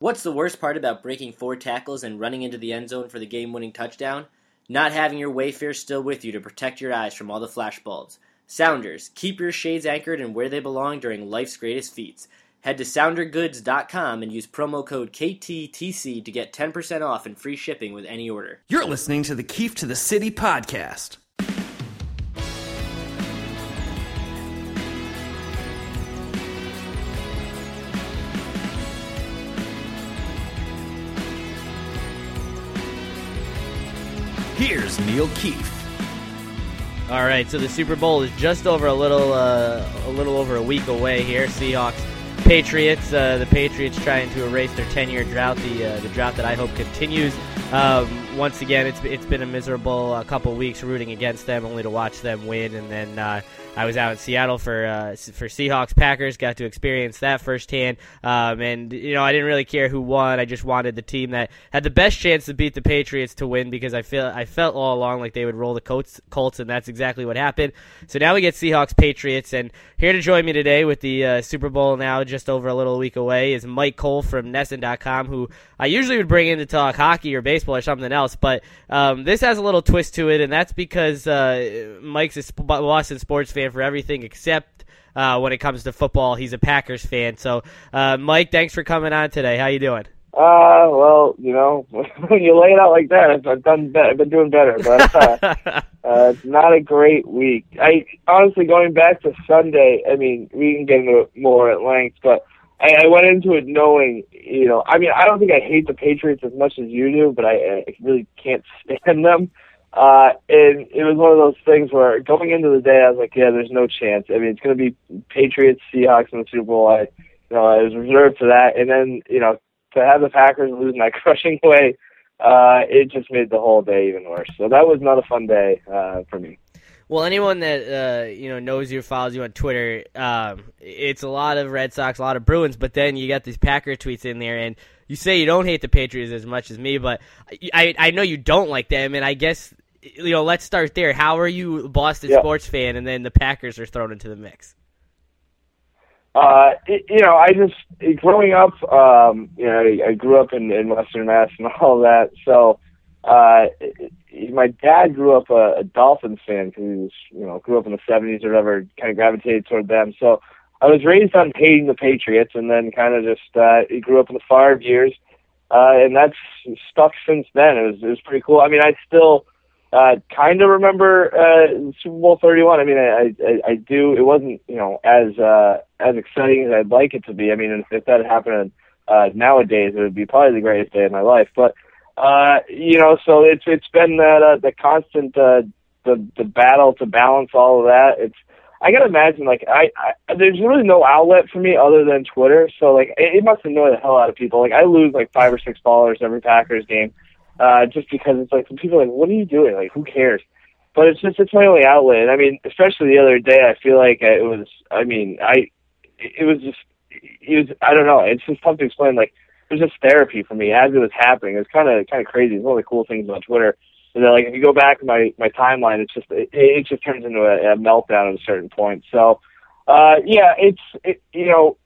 What's the worst part about breaking four tackles and running into the end zone for the game winning touchdown? Not having your Wayfair still with you to protect your eyes from all the flashbulbs. Sounders, keep your shades anchored and where they belong during life's greatest feats. Head to soundergoods.com and use promo code KTTC to get 10% off and free shipping with any order. You're listening to the Keefe to the City podcast. Here's Neil Keefe. All right, so the Super Bowl is just over a little, uh, a little over a week away here. Seahawks, Patriots. Uh, the Patriots trying to erase their 10-year drought, the uh, the drought that I hope continues. Um, once again, it's it's been a miserable uh, couple weeks rooting against them, only to watch them win, and then uh, I was out in Seattle for uh, for Seahawks Packers. Got to experience that firsthand, um, and you know I didn't really care who won. I just wanted the team that had the best chance to beat the Patriots to win because I feel I felt all along like they would roll the Colts, Colts and that's exactly what happened. So now we get Seahawks Patriots, and here to join me today with the uh, Super Bowl now just over a little week away is Mike Cole from NESN.com, who I usually would bring in to talk hockey or baseball or something else, but um, this has a little twist to it, and that's because uh, Mike's a Boston sports fan for everything except uh, when it comes to football. He's a Packers fan. So, uh, Mike, thanks for coming on today. How you doing? Uh, well, you know, when you lay it out like that, I've, I've done, be- I've been doing better, but uh, uh, it's not a great week. I honestly, going back to Sunday, I mean, we can get into it more at length, but I, I went into it knowing, you know, I mean, I don't think I hate the Patriots as much as you do, but I, I really can't stand them. Uh, and it was one of those things where going into the day, I was like, yeah, there's no chance. I mean, it's going to be Patriots, Seahawks in the Super Bowl. I, you know, I was reserved for that. And then, you know, to have the Packers lose in that crushing way, uh, it just made the whole day even worse. So that was not a fun day, uh, for me. Well, anyone that uh, you know knows you, follows you on Twitter, um, it's a lot of Red Sox, a lot of Bruins, but then you got these Packer tweets in there, and you say you don't hate the Patriots as much as me, but I I know you don't like them, and I guess you know let's start there. How are you a Boston Yeah. sports fan, and then the Packers are thrown into the mix? Uh, it, you know, I just growing up, um, you know, I, I grew up in, in Western Mass and all that. So, uh, it, it, my dad grew up a, a Dolphins fan because he was, you know, grew up in the '70s or whatever, kind of gravitated toward them. So, I was raised on hating the Patriots, and then kind of just uh, grew up in the Favre years, uh, and that's stuck since then. It was it was pretty cool. I mean, I still uh, kind of remember uh, Super Bowl 31. I mean, I, I I do. It wasn't you know as uh, as exciting as I'd like it to be. I mean, if, if that had happened uh, nowadays, it would be probably the greatest day of my life. But uh, you know, so it's it's been that uh, the constant uh, the the battle to balance all of that. It's I gotta imagine like I, I there's really no outlet for me other than Twitter. So like it, it must annoy the hell out of people. Like I lose like five or six followers every Packers game uh, just because it's like people are like, what are you doing? Like, who cares? But it's just it's my only outlet. I mean, especially the other day, I feel like it was. I mean, I it was just it was. I don't know. It's just tough to explain. Like, it was just therapy for me as it was happening. It was kind of kind of crazy. It's one of the cool things about Twitter. And then, like, if you go back my my timeline, it's just it, it just turns into a, a meltdown at a certain point. So, uh, yeah, it's it, you know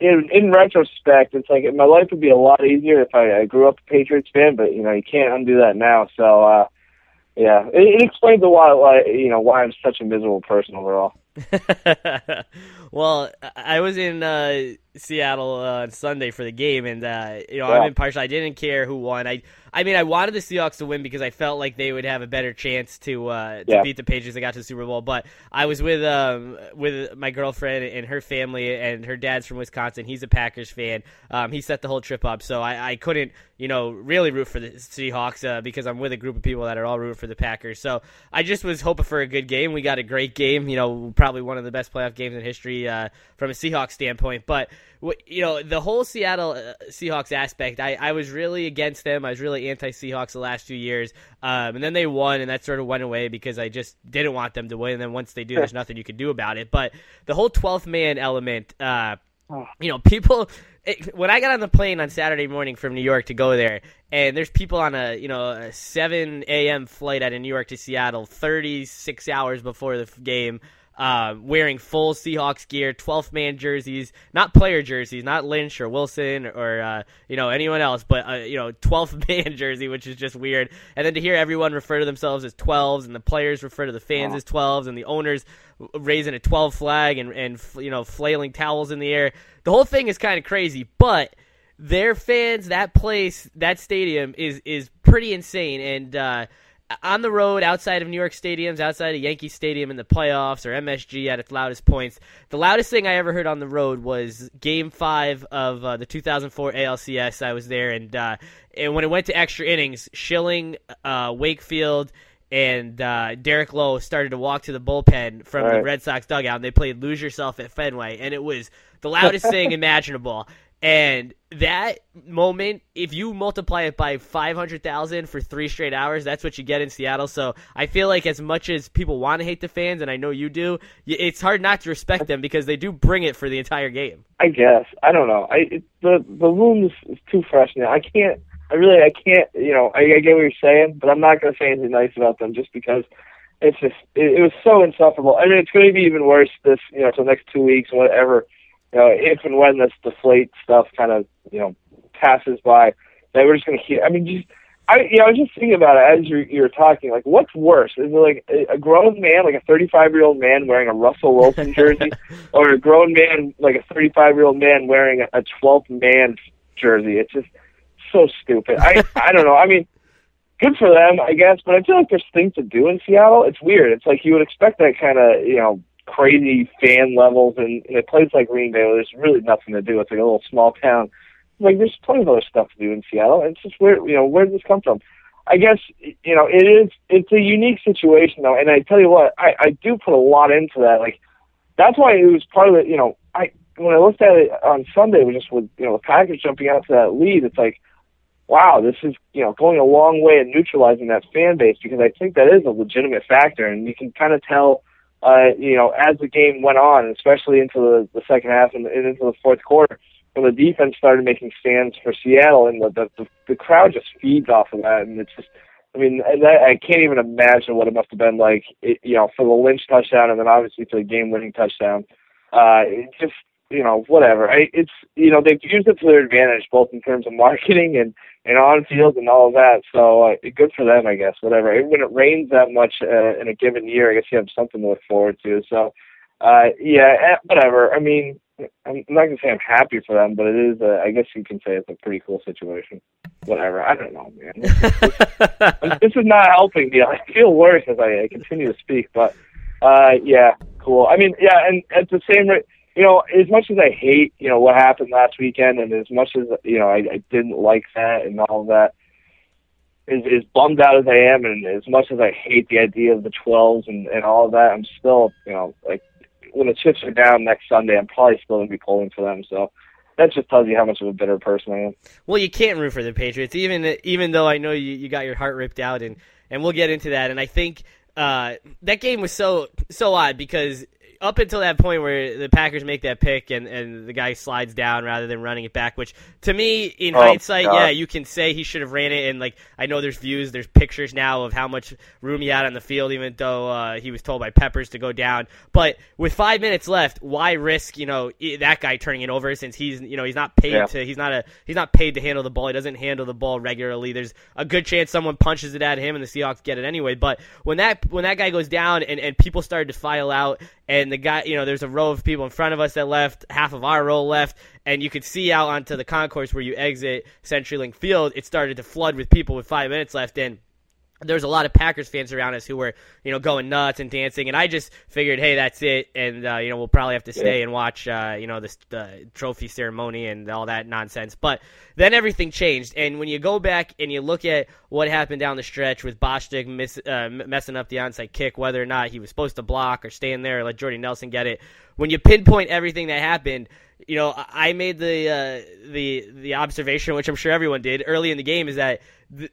in, in retrospect, it's like my life would be a lot easier if I, I grew up a Patriots fan, but you know you can't undo that now. So uh, yeah, it, it explains a lot why you know why I'm such a miserable person overall. well, I was in uh, Seattle uh, on Sunday for the game, and uh, you know Yeah. I'm impartial. I didn't care who won. I I mean, I wanted the Seahawks to win because I felt like they would have a better chance to uh, to Yeah. beat the Patriots. They got to the Super Bowl, but I was with um with my girlfriend and her family, and her dad's from Wisconsin. He's a Packers fan. Um, he set the whole trip up, so I, I couldn't you know really root for the Seahawks uh, because I'm with a group of people that are all rooting for the Packers. So I just was hoping for a good game. We got a great game. You know, probably one of the best playoff games in history uh, from a Seahawks standpoint, but you know the whole Seattle uh, Seahawks aspect. I, I was really against them. I was really anti Seahawks the last few years, um, and then they won, and that sort of went away because I just didn't want them to win. And then once they do, there's nothing you can do about it. But the whole 12th man element, uh, you know, people. It, when I got on the plane on Saturday morning from New York to go there, and there's people on a you know a 7 a.m. flight out of New York to Seattle, 36 hours before the game. Uh, wearing full Seahawks gear, 12th man jerseys, not player jerseys, not Lynch or Wilson or uh, you know anyone else, but uh, you know 12th man jersey, which is just weird. And then to hear everyone refer to themselves as 12s, and the players refer to the fans as 12s, and the owners raising a 12 flag and and you know flailing towels in the air, the whole thing is kind of crazy, but their fans, that place, that stadium is is pretty insane. And uh, on the road, outside of New York stadiums, outside of Yankee Stadium in the playoffs or MSG at its loudest points, the loudest thing I ever heard on the road was Game Five of uh, the 2004 ALCS. I was there, and uh, and when it went to extra innings, Schilling, uh, Wakefield. And uh, Derek Lowe started to walk to the bullpen from Right. the Red Sox dugout, and they played "Lose Yourself" at Fenway, and it was the loudest thing imaginable. And that moment, if you multiply it by 500,000 for three straight hours, that's what you get in Seattle. So I feel like as much as people want to hate the fans, and I know you do, it's hard not to respect them because they do bring it for the entire game. I guess I don't know. I it, the the is, is too fresh now. I can't. I really I can't. You know, I, I get what you're saying, but I'm not going to say anything nice about them just because it's just it, it was so insufferable. I mean, it's going to be even worse this you know for the next two weeks whatever. You know, if and when this deflate stuff kind of you know passes by, that we're just going to hear. I mean, just. I you know I was just thinking about it as you you were talking. Like, what's worse? Is it like a, a grown man, like a 35 year old man wearing a Russell Wilson jersey, or a grown man, like a 35 year old man wearing a, a 12th man jersey? It's just so stupid. I I don't know. I mean, good for them, I guess, but I feel like there's things to do in Seattle. It's weird. It's like you would expect that kind of you know crazy fan levels, and in a place like Green Bay, where there's really nothing to do. It's like a little small town. Like there's plenty of other stuff to do in Seattle. It's just where you know where did this come from? I guess you know it is. It's a unique situation though, and I tell you what, I I do put a lot into that. Like that's why it was part of it. You know, I when I looked at it on Sunday, was just with you know the Packers jumping out to that lead. It's like wow, this is you know going a long way in neutralizing that fan base because I think that is a legitimate factor, and you can kind of tell, uh, you know, as the game went on, especially into the, the second half and, and into the fourth quarter, when the defense started making stands for Seattle, and the the, the, the crowd just feeds off of that, and it's just. I mean, I, I can't even imagine what it must have been like, it, you know, for the Lynch touchdown, and then obviously for the game-winning touchdown. Uh, it just, you know, whatever. I, it's, you know, they've used it to their advantage, both in terms of marketing and and on field and all of that. So uh, good for them, I guess. Whatever. When it rains that much uh, in a given year, I guess you have something to look forward to. So uh, yeah, eh, whatever. I mean, I'm not gonna say I'm happy for them, but it is. Uh, I guess you can say it's a pretty cool situation. Whatever. I don't know, man. this is not helping me. I feel worse as I, I continue to speak, but uh, yeah, cool. I mean, yeah, and at the same rate you know, as much as I hate, you know, what happened last weekend, and as much as you know, I, I didn't like that and all of that, as, as bummed out as I am, and as much as I hate the idea of the 12s and and all of that, I'm still, you know, like when the chips are down next Sunday, I'm probably still gonna be pulling for them. So that just tells you how much of a bitter person I am. Well, you can't root for the Patriots, even even though I know you, you got your heart ripped out, and and we'll get into that. And I think uh, that game was so so odd because up until that point where the Packers make that pick and, and the guy slides down rather than running it back, which to me, in Oh, hindsight, God. yeah, you can say he should have ran it. And like I know there's views, there's pictures now of how much room he had on the field, even though uh, he was told by Peppers to go down. But with five minutes left, why risk you know that guy turning it over since he's you know he's not paid Yeah. to he's not a he's not paid to handle the ball. He doesn't handle the ball regularly. There's a good chance someone punches it at him and the Seahawks get it anyway. But when that when that guy goes down and, and people started to file out and the guy you know there's a row of people in front of us that left, half of our row left, and you could see out onto the concourse where you exit CenturyLink Field, it started to flood with people with five minutes left in there was a lot of Packers fans around us who were, you know, going nuts and dancing, and I just figured, hey, that's it, and uh, you know, we'll probably have to stay and watch, uh, you know, this the trophy ceremony and all that nonsense. But then everything changed, and when you go back and you look at what happened down the stretch with Bostick miss, uh, messing up the onside kick, whether or not he was supposed to block or stay in there or let Jordy Nelson get it, when you pinpoint everything that happened, you know, I made the uh, the the observation, which I'm sure everyone did early in the game, is that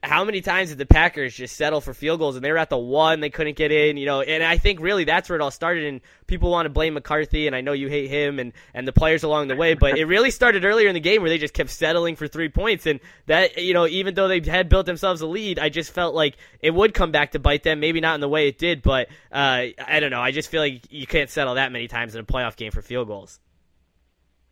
how many times did the Packers just settle for field goals and they were at the one, they couldn't get in, you know, and I think really that's where it all started. And people want to blame McCarthy, and I know you hate him and and the players along the way, but it really started earlier in the game where they just kept settling for three points, and that you know, even though they had built themselves a lead, I just felt like it would come back to bite them. Maybe not in the way it did, but uh, I don't know. I just feel like you can't settle that many times in a playoff game for field goals.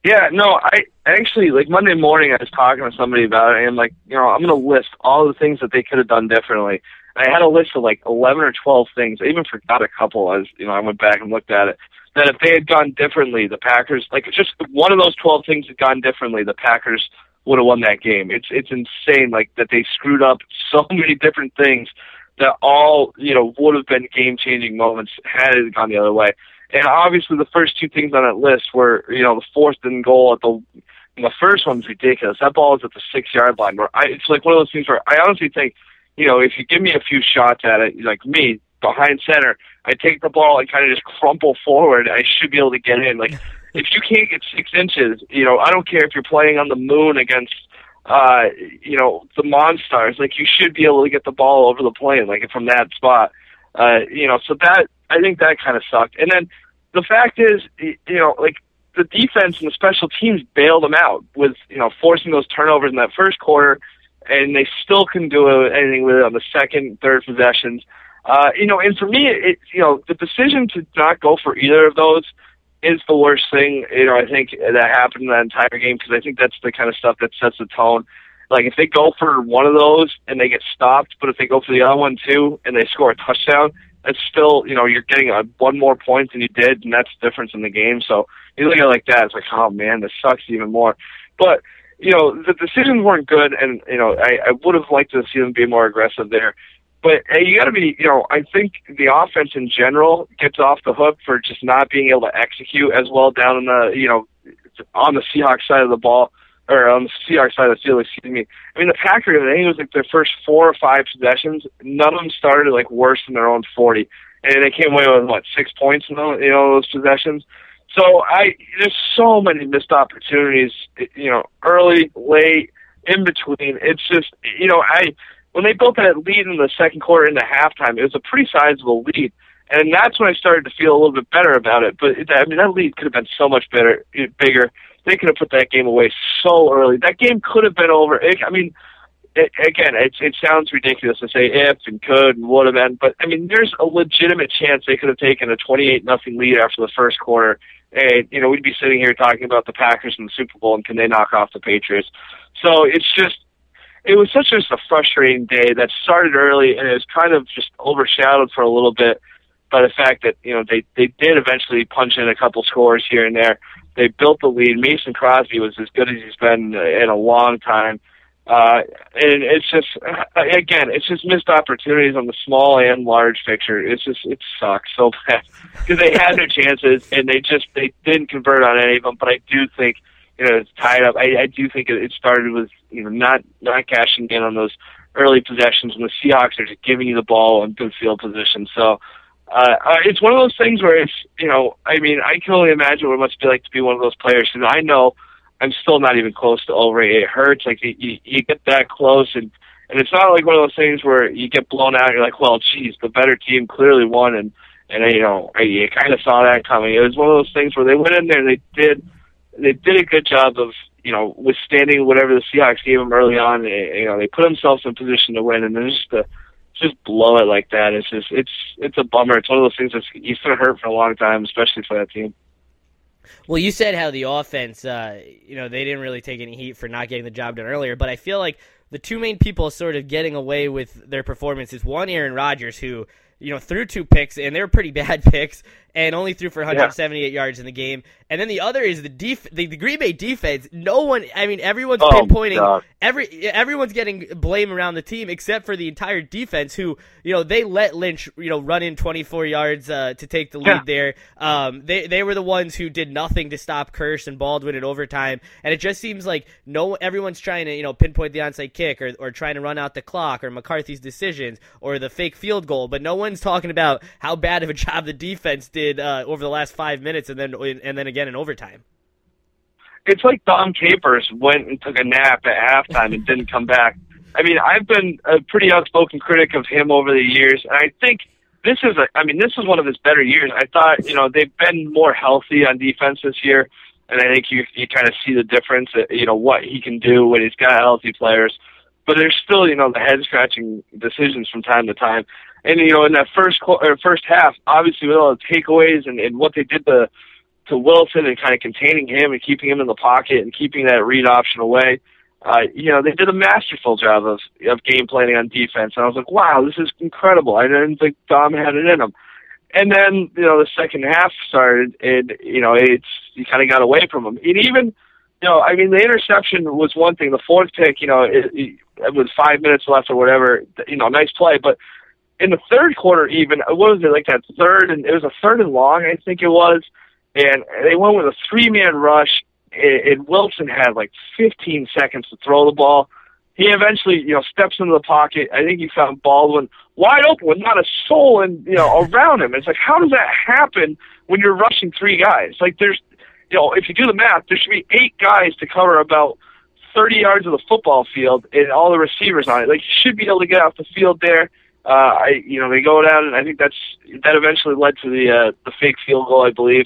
Yeah, no, I actually like Monday morning I was talking to somebody about it and like, you know, I'm gonna list all the things that they could have done differently. And I had a list of like eleven or twelve things. I even forgot a couple as you know, I went back and looked at it. That if they had gone differently, the Packers like just one of those twelve things had gone differently, the Packers would have won that game. It's it's insane like that they screwed up so many different things that all, you know, would have been game changing moments had it gone the other way. And obviously, the first two things on that list were, you know, the fourth and goal at the. The first one's ridiculous. That ball is at the six yard line. Where I, it's like one of those things where I honestly think, you know, if you give me a few shots at it, like me behind center, I take the ball and kind of just crumple forward. I should be able to get in. Like if you can't get six inches, you know, I don't care if you're playing on the moon against, uh, you know, the Monstars. Like you should be able to get the ball over the plane, like from that spot. Uh, you know, so that I think that kind of sucked. And then the fact is, you know, like the defense and the special teams bailed them out with, you know, forcing those turnovers in that first quarter, and they still couldn't do anything with it on the second, third possessions. Uh, you know, and for me, it, you know, the decision to not go for either of those is the worst thing, you know, I think that happened in that entire game because I think that's the kind of stuff that sets the tone. Like if they go for one of those and they get stopped, but if they go for the other one too and they score a touchdown, it's still, you know, you're getting a, one more point than you did, and that's the difference in the game. So you look at it like that, it's like, oh man, this sucks even more. But you know, the decisions weren't good, and you know, I, I would have liked to see them be more aggressive there. But hey, you got to be, you know, I think the offense in general gets off the hook for just not being able to execute as well down in the, you know, on the Seahawks side of the ball or on the Seahawks side of the field, excuse me. I mean, the Packers, I think it was like their first four or five possessions. None of them started like worse than their own 40. And they came away with, what, six points in those, you know, those possessions. So I, there's so many missed opportunities, you know, early, late, in between. It's just, you know, I, when they built that lead in the second quarter into halftime, it was a pretty sizable lead. And that's when I started to feel a little bit better about it. But I mean, that lead could have been so much better, bigger they could have put that game away so early. That game could have been over. I mean, it, again, it, it sounds ridiculous to say if and could and would have been, but I mean, there's a legitimate chance they could have taken a 28 nothing lead after the first quarter. And, you know, we'd be sitting here talking about the Packers in the Super Bowl and can they knock off the Patriots. So it's just, it was such just a frustrating day that started early and it was kind of just overshadowed for a little bit by the fact that, you know, they, they did eventually punch in a couple scores here and there. They built the lead. Mason Crosby was as good as he's been in a long time. Uh, and it's just, again, it's just missed opportunities on the small and large picture. It's just, it sucks so bad because they had their chances and they just, they didn't convert on any of them. But I do think, you know, it's tied up. I, I do think it, it started with, you know, not, not cashing in on those early possessions when the Seahawks are just giving you the ball in good field position. So, uh, uh, it's one of those things where it's, you know, I mean, I can only imagine what it must be like to be one of those players. And I know I'm still not even close to over it. Hurts. Like you, you get that close, and and it's not like one of those things where you get blown out. And you're like, well, geez, the better team clearly won, and and you know, I, you kind of saw that coming. It was one of those things where they went in there and they did they did a good job of you know withstanding whatever the Seahawks gave them early on. You know, they put themselves in position to win, and then just the just blow it like that. It's just it's it's a bummer. It's one of those things that's you to hurt for a long time, especially for that team. Well, you said how the offense, uh, you know, they didn't really take any heat for not getting the job done earlier, but I feel like the two main people sort of getting away with their performances. One, Aaron Rodgers, who you know threw two picks, and they were pretty bad picks, and only threw for 178 yeah. yards in the game. And then the other is the def- the, the Green Bay defense. No one, I mean, everyone's oh, pinpointing God. every everyone's getting blame around the team except for the entire defense, who you know they let Lynch you know run in 24 yards uh, to take the lead yeah. there. Um, they they were the ones who did nothing to stop Kearse and Baldwin in overtime, and it just seems like no everyone's trying to you know pinpoint the onside kick or or trying to run out the clock or McCarthy's decisions or the fake field goal, but no one's talking about how bad of a job the defense did did uh, over the last five minutes, and then and then again in overtime. it's like Dom Capers went and took a nap at halftime and didn't come back. I mean, I've been a pretty outspoken critic of him over the years, and I think this is a. I mean, this is one of his better years. I thought, you know, they've been more healthy on defense this year, and I think you you kind of see the difference. uh, You know what he can do when he's got healthy players, but there's still, you know, the head scratching decisions from time to time. And you know, in that first qu- first half, obviously with all the takeaways and, and what they did to to Wilson and kind of containing him and keeping him in the pocket and keeping that read option away uh, you know, they did a masterful job of of game planning on defense. And I was like, wow, this is incredible. I didn't think Dom had it in him. And then, you know, the second half started and, you know, it's, you kind of got away from him. And even, you know, I mean, the interception was one thing. The fourth pick, you know, it, it was five minutes left or whatever, you know, nice play. But in the third quarter, even, what was it, like that third, and it was a third and long, I think it was. And they went with a three man rush and Wilson had like 15 seconds to throw the ball. He eventually, you know, steps into the pocket. I think he found Baldwin wide open with not a soul and you know around him. It's like how does that happen when you're rushing three guys? Like there's, you know, if you do the math, there should be eight guys to cover about 30 yards of the football field and all the receivers on it. Like you should be able to get off the field there. Uh, I, you know, they go down, and I think that's that eventually led to the uh, the fake field goal, I believe.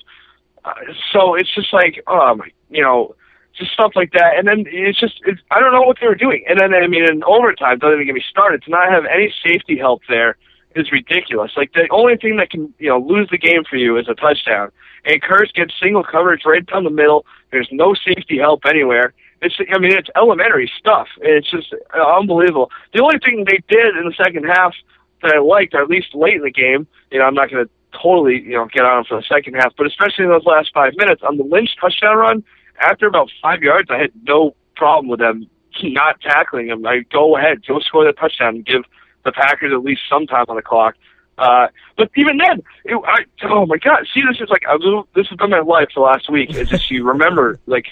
Uh, so it's just like, um, you know, just stuff like that. And then it's just, it's, I don't know what they were doing. And then, I mean, in overtime, don't even get me started. To not have any safety help there is ridiculous. Like, the only thing that can, you know, lose the game for you is a touchdown. And Kearse gets single coverage right down the middle. There's no safety help anywhere. It's, I mean, it's elementary stuff. It's just unbelievable. The only thing they did in the second half that I liked, or at least late in the game, you know, I'm not going to totally, you know, get on him for the second half, but especially in those last five minutes on the Lynch touchdown run, after about five yards, I had no problem with them not tackling him. I go ahead, go score the touchdown, and give the Packers at least some time on the clock. Uh, but even then, it, I, oh my God! See, this is like this has been my life the last week. It's just you remember like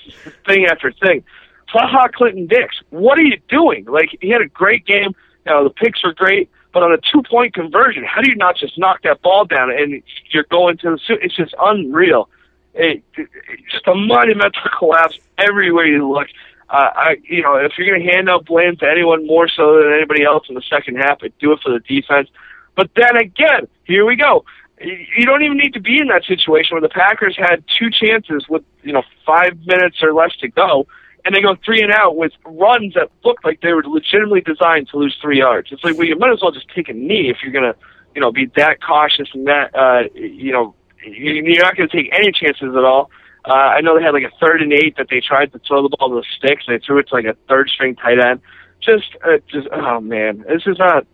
thing after thing. Ha Ha Clinton-Dix, what are you doing? Like he had a great game. You know, the picks were great, but on a two point conversion, how do you not just knock that ball down and you're going to the suit? It's just unreal. It, it, just a monumental collapse everywhere you look. Uh, I, you know, if you're going to hand out blame to anyone more so than anybody else in the second half, I'd do it for the defense. But then again, here we go. You don't even need to be in that situation where the Packers had two chances with, you know, five minutes or less to go, and they go three and out with runs that look like they were legitimately designed to lose three yards. It's like, well, you might as well just take a knee if you're going to, you know, be that cautious and that, uh, you know, you're not going to take any chances at all. Uh, I know they had like a third and eight that they tried to throw the ball to the sticks. They threw it to like a third string tight end. Just, uh, just, oh man, this is not,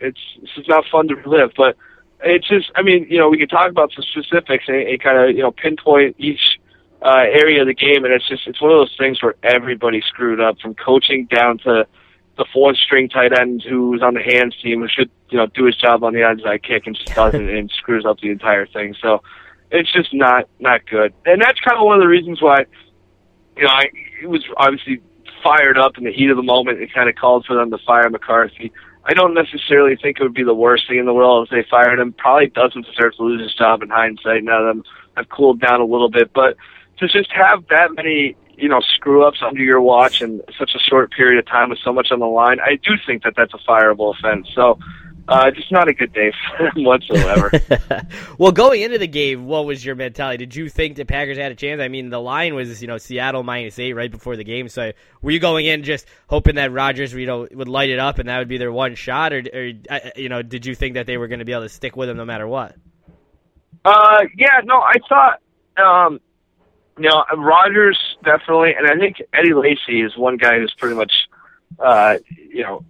it's, this is not fun to relive, but it's just, I mean, you know, we could talk about some specifics and, and kind of, you know, pinpoint each, uh, area of the game, and it's just, it's one of those things where everybody screwed up from coaching down to the fourth string tight end who's on the hands team who should, you know, do his job on the onside kick and just doesn't and screws up the entire thing. So, it's just not not good, and that's kind of one of the reasons why, you know, I it was obviously fired up in the heat of the moment. and kind of called for them to fire McCarthy. I don't necessarily think it would be the worst thing in the world if they fired him. Probably doesn't deserve to lose his job in hindsight. Now that I've cooled down a little bit, but to just have that many you know screw ups under your watch in such a short period of time with so much on the line, I do think that that's a fireable offense. So uh, just not a good day for him whatsoever. well, going into the game, what was your mentality? Did you think the Packers had a chance? I mean, the line was you know Seattle minus eight right before the game. So were you going in just hoping that Rodgers you know would light it up and that would be their one shot, or, or you know did you think that they were going to be able to stick with him no matter what? Uh, yeah, no, I thought. Um, you know, Rodgers definitely, and I think Eddie Lacy is one guy who's pretty much, uh, you know,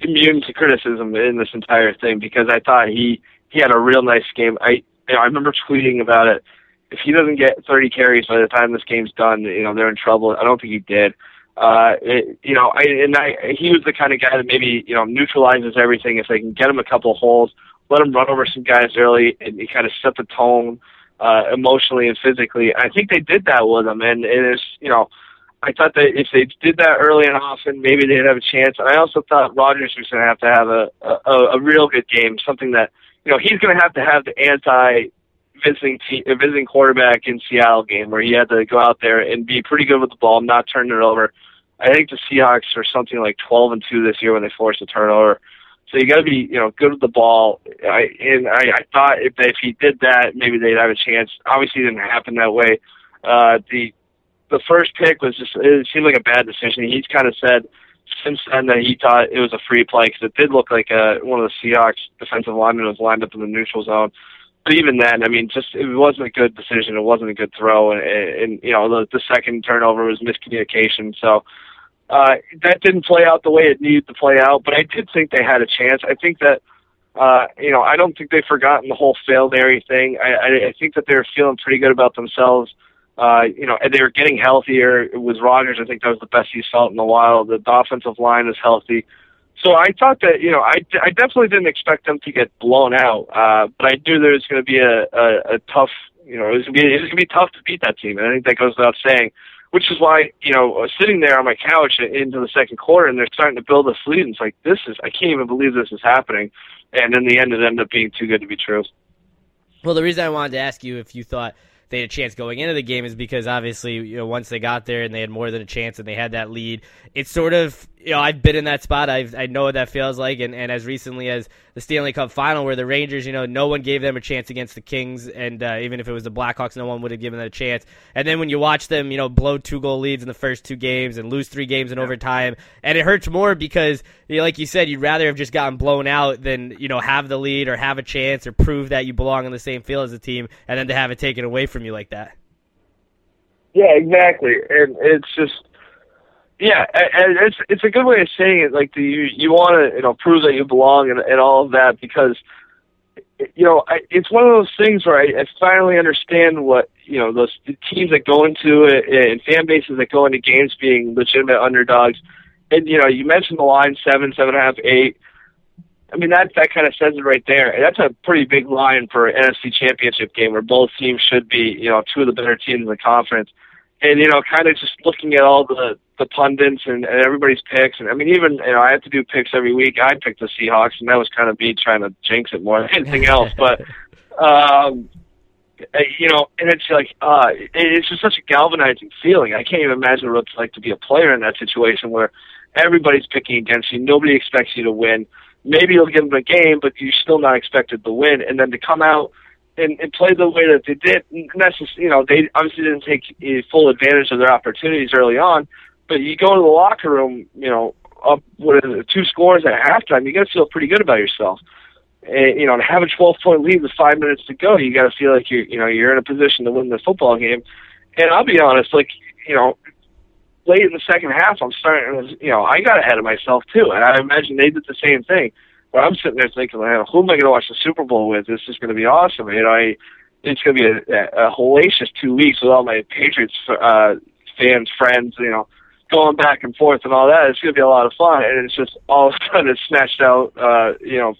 immune to criticism in this entire thing because I thought he he had a real nice game. I you know, I remember tweeting about it. If he doesn't get 30 carries by the time this game's done, you know they're in trouble. I don't think he did. Uh, it, you know, I and I he was the kind of guy that maybe you know neutralizes everything if they can get him a couple holes, let him run over some guys early, and he kind of set the tone uh, Uh, emotionally and physically. I think they did that with him, and it is you know I thought that if they did that early and often, maybe they'd have a chance. And I also thought Rodgers was going to have to have a, a a real good game, something that you know he's going to have to have the anti visiting team, uh, visiting quarterback in Seattle game where he had to go out there and be pretty good with the ball, not turn it over. I think the Seahawks are something like 12 and two this year when they force a turnover. So you got to be, you know, good with the ball. I and I, I thought if if he did that, maybe they'd have a chance. Obviously, it didn't happen that way. Uh, the the first pick was just it seemed like a bad decision. He's kind of said since then that he thought it was a free play because it did look like uh, one of the Seahawks defensive linemen was lined up in the neutral zone. But even then, I mean, just it wasn't a good decision. It wasn't a good throw, and, and you know the, the second turnover was miscommunication. So uh, that didn't play out the way it needed to play out. But I did think they had a chance. I think that uh, you know I don't think they've forgotten the whole Fail Mary thing. I, I, I think that they're feeling pretty good about themselves. Uh, you know, they were getting healthier. with was Rodgers. I think that was the best he's felt in a while. The, the offensive line is healthy. So I thought that, you know, I, I definitely didn't expect them to get blown out. Uh, but I knew there was going to be a, a, a tough, you know, it was going to be, it was going to be tough to beat that team. And I think that goes without saying, which is why, you know, uh, sitting there on my couch into the second quarter and they're starting to build this lead. And it's like, this is, I can't even believe this is happening. And in the end, it ended up being too good to be true. Well, the reason I wanted to ask you if you thought they had a chance going into the game is because obviously, you know, once they got there and they had more than a chance and they had that lead, it's sort of, you know, I've been in that spot. I've, I know what that feels like. And, and as recently as the Stanley Cup final where the Rangers, you know, no one gave them a chance against the Kings. And uh, even if it was the Blackhawks, no one would have given them a chance. And then when you watch them, you know, blow two goal leads in the first two games and lose three games in yeah. overtime, and it hurts more because, you know, like you said, you'd rather have just gotten blown out than, you know, have the lead or have a chance or prove that you belong in the same field as a team and then to have it taken away from you like that. Yeah, exactly, and it's just yeah, and it's it's a good way of saying it. Like the, you you want to you know prove that you belong and and all of that because you know I, it's one of those things where I, I finally understand what you know those the teams that go into it and fan bases that go into games being legitimate underdogs. And you know you mentioned the line seven, seven and a half, eight. I mean that that kind of says it right there. That's a pretty big line for an NFC Championship game where both teams should be you know two of the better teams in the conference and you know, kind of just looking at all the the pundits and, and everybody's picks, and I mean, even you know, I have to do picks every week. I picked the Seahawks, and that was kind of me trying to jinx it more than anything else. But um, you know, and it's like uh, it's just such a galvanizing feeling. I can't even imagine what it's like to be a player in that situation where everybody's picking against you. Nobody expects you to win. Maybe you'll give them a game, but you're still not expected to win. And then to come out and, and play the way that they did. And that's just, you know, they obviously didn't take full advantage of their opportunities early on. But you go to the locker room, you know, up with two scores at halftime, you got to feel pretty good about yourself. And, you know, to have a 12 point lead with five minutes to go, you got to feel like you're, you know, you're in a position to win the football game. And I'll be honest, like, you know, late in the second half, I'm starting, you know, I got ahead of myself too. And I imagine they did the same thing where I'm sitting there thinking, well, who am I going to watch the Super Bowl with? This is going to be awesome. You know, I, it's going to be a, a hellacious two weeks with all my Patriots uh, fans, friends, you know, going back and forth and all that. It's going to be a lot of fun, and it's just all of a sudden it's snatched out, uh, you know,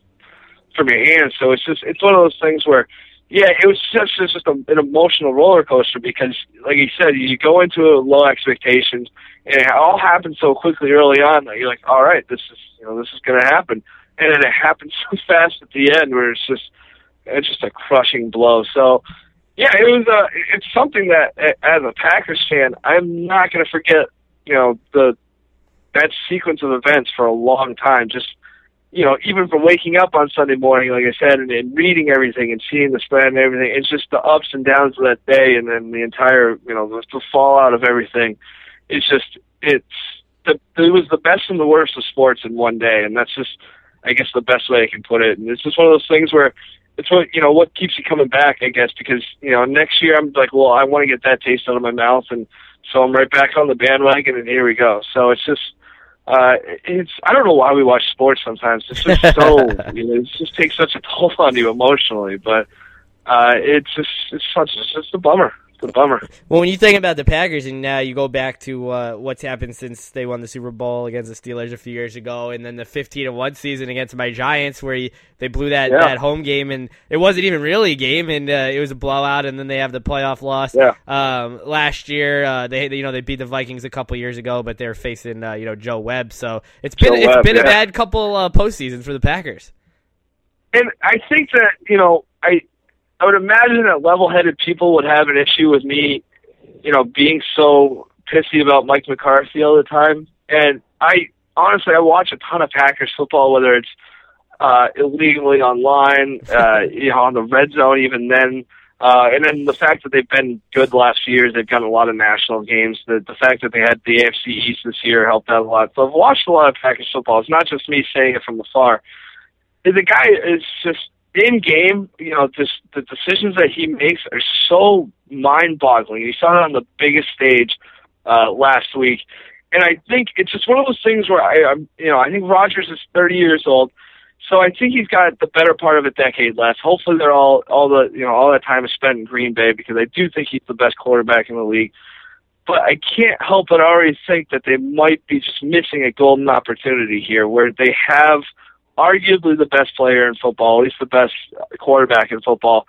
from your hands. So it's just it's one of those things where, yeah, it was just it's just a, an emotional roller coaster because, like you said, you go into it with low expectations, and it all happened so quickly early on that you're like, all right, this is you know this is going to happen and then it happens so fast at the end where it's just it's just a crushing blow. So yeah, it was uh it's something that as a Packers fan, I'm not going to forget, you know, the that sequence of events for a long time. Just you know, even from waking up on Sunday morning, like I said, and, and reading everything and seeing the spread and everything, it's just the ups and downs of that day, and then the entire, you know, the, the fallout of everything. It's just, it's the, it was the best and the worst of sports in one day, and that's just I guess the best way I can put it. And it's just one of those things where it's what you know what keeps you coming back. I guess because you know next year I'm like, well, I want to get that taste out of my mouth, and so I'm right back on the bandwagon, and here we go. So it's just. Uh, it's I don't know why we watch sports sometimes. It's just so you know, it just takes such a toll on you emotionally. But uh, it's just it's such it's just a bummer a bummer. Well, when you think about the Packers, and now you go back to uh, what's happened since they won the Super Bowl against the Steelers a few years ago, and then the 15 and one season against my Giants, where they blew that, yeah. that home game, and it wasn't even really a game, and uh, it was a blowout, and then they have the playoff loss. Yeah. Um, last year, uh, they you know they beat the Vikings a couple years ago, but they're facing uh, you know Joe Webb, so it's been Joe it's Webb, been yeah. a bad couple uh, postseasons for the Packers. And I think that you know I I would imagine that level-headed people would have an issue with me, you know, being so pissy about Mike McCarthy all the time. And I honestly, I watch a ton of Packers football, whether it's uh, illegally online, uh, you know, on the red zone, even then. Uh, and then the fact that they've been good the last few years, they've gotten a lot of national games. The the fact that they had the AFC East this year helped out a lot. So I've watched a lot of Packers football. It's not just me saying it from afar. The guy is just in game. You know, just the decisions that he makes are so mind boggling. You saw it on the biggest stage uh, last week, and I think it's just one of those things where I, I'm, you know, I think Rodgers is 30 years old. So I think he's got the better part of a decade left. Hopefully, they're all all the you know all that time is spent in Green Bay because I do think he's the best quarterback in the league. But I can't help but already think that they might be just missing a golden opportunity here, where they have arguably the best player in football, at least the best quarterback in football.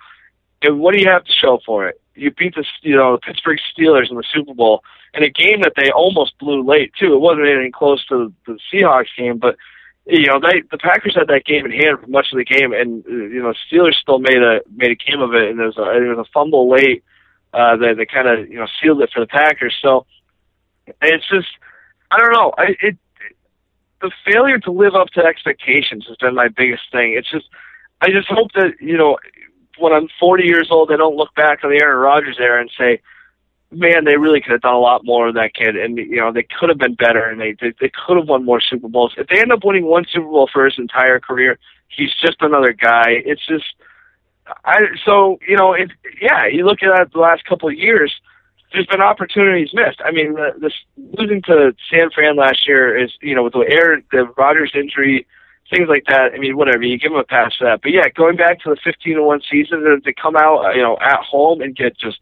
And what do you have to show for it? You beat the you know the Pittsburgh Steelers in the Super Bowl in a game that they almost blew late too. It wasn't anything close to the Seahawks game, but you know, they the Packers had that game in hand for much of the game, and you know, Steelers still made a made a game of it, and there was a there was a fumble late uh, that that kind of you know sealed it for the Packers. So it's just I don't know. I it the failure to live up to expectations has been my biggest thing. It's just I just hope that you know when I'm 40 years old, I don't look back on the Aaron Rodgers era and say, man, they really could have done a lot more with that kid, and you know they could have been better, and they they, they could have won more Super Bowls. If they end up winning one Super Bowl for his entire career, he's just another guy. It's just, I so you know, it, yeah, you look at the last couple of years. There's been opportunities missed. I mean, the, this losing to San Fran last year is, you know, with the Aaron, the Rodgers injury, things like that. I mean, whatever you give them a pass for that. But yeah, going back to the 15 to one season, to come out, you know, at home and get just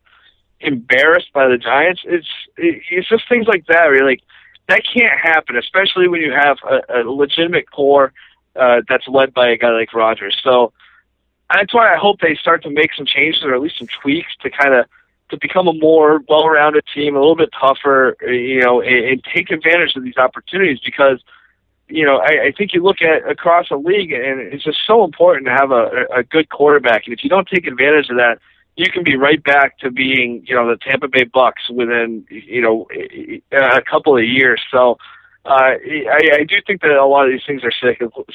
embarrassed by the Giants. It's it's just things like that. Where like that can't happen, especially when you have a, a legitimate core uh, that's led by a guy like Rodgers. So that's why I hope they start to make some changes or at least some tweaks to kind of to become a more well-rounded team, a little bit tougher, you know, and, and take advantage of these opportunities because. You know, I, I think you look at across the league, and it's just so important to have a, a good quarterback. And if you don't take advantage of that, you can be right back to being, you know, the Tampa Bay Bucks within, you know, a couple of years. So, uh, I, I do think that a lot of these things are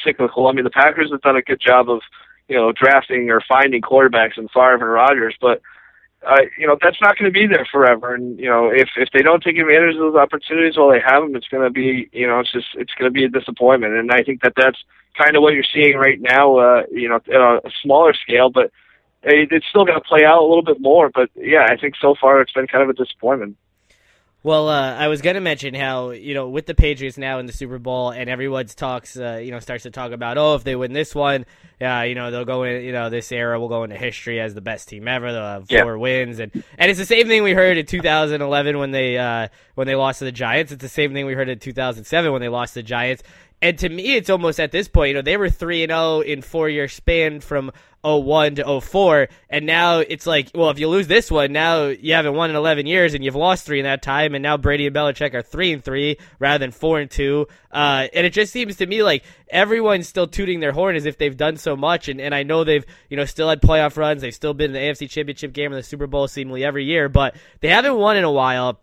cyclical. I mean, the Packers have done a good job of, you know, drafting or finding quarterbacks in Favre and Rodgers, but, uh, you know, that's not going to be there forever. And, you know, if, if they don't take advantage of those opportunities while they have them, it's going to be, you know, it's just, it's going to be a disappointment. And I think that that's kind of what you're seeing right now, uh, you know, at a smaller scale, but, it's still going to play out a little bit more. But yeah, I think so far it's been kind of a disappointment. Well, uh, I was going to mention how you know with the Patriots now in the Super Bowl, and everyone's talks, uh, you know, starts to talk about, oh, if they win this one, yeah, you know, they'll go in, you know, this era will go into history as the best team ever. They'll have four yeah. wins, and and it's the same thing we heard in 2011 when they uh, when they lost to the Giants. It's the same thing we heard in 2007 when they lost to the Giants. And to me, it's almost at this point, you know, they were 3 and 0 in four year span from 01 to 04. And now it's like, well, if you lose this one, now you haven't won in 11 years and you've lost three in that time. And now Brady and Belichick are 3 and 3 rather than 4 and 2. Uh, and it just seems to me like everyone's still tooting their horn as if they've done so much. And, and I know they've, you know, still had playoff runs. They've still been in the AFC Championship game or the Super Bowl seemingly every year, but they haven't won in a while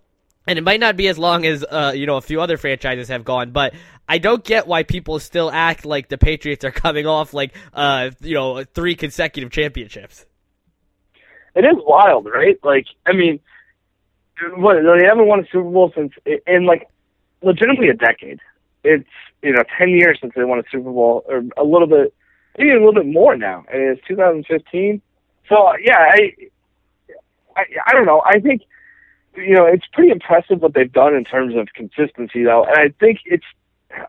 and it might not be as long as uh, you know a few other franchises have gone, but I don't get why people still act like the Patriots are coming off like uh, you know three consecutive championships. It is wild, right? Like, I mean, what they haven't won a Super Bowl since in like legitimately a decade. It's you know ten years since they won a Super Bowl, or a little bit, maybe a little bit more now. And it's 2015. So yeah, I, I, I don't know. I think you know, it's pretty impressive what they've done in terms of consistency, though. And I think it's,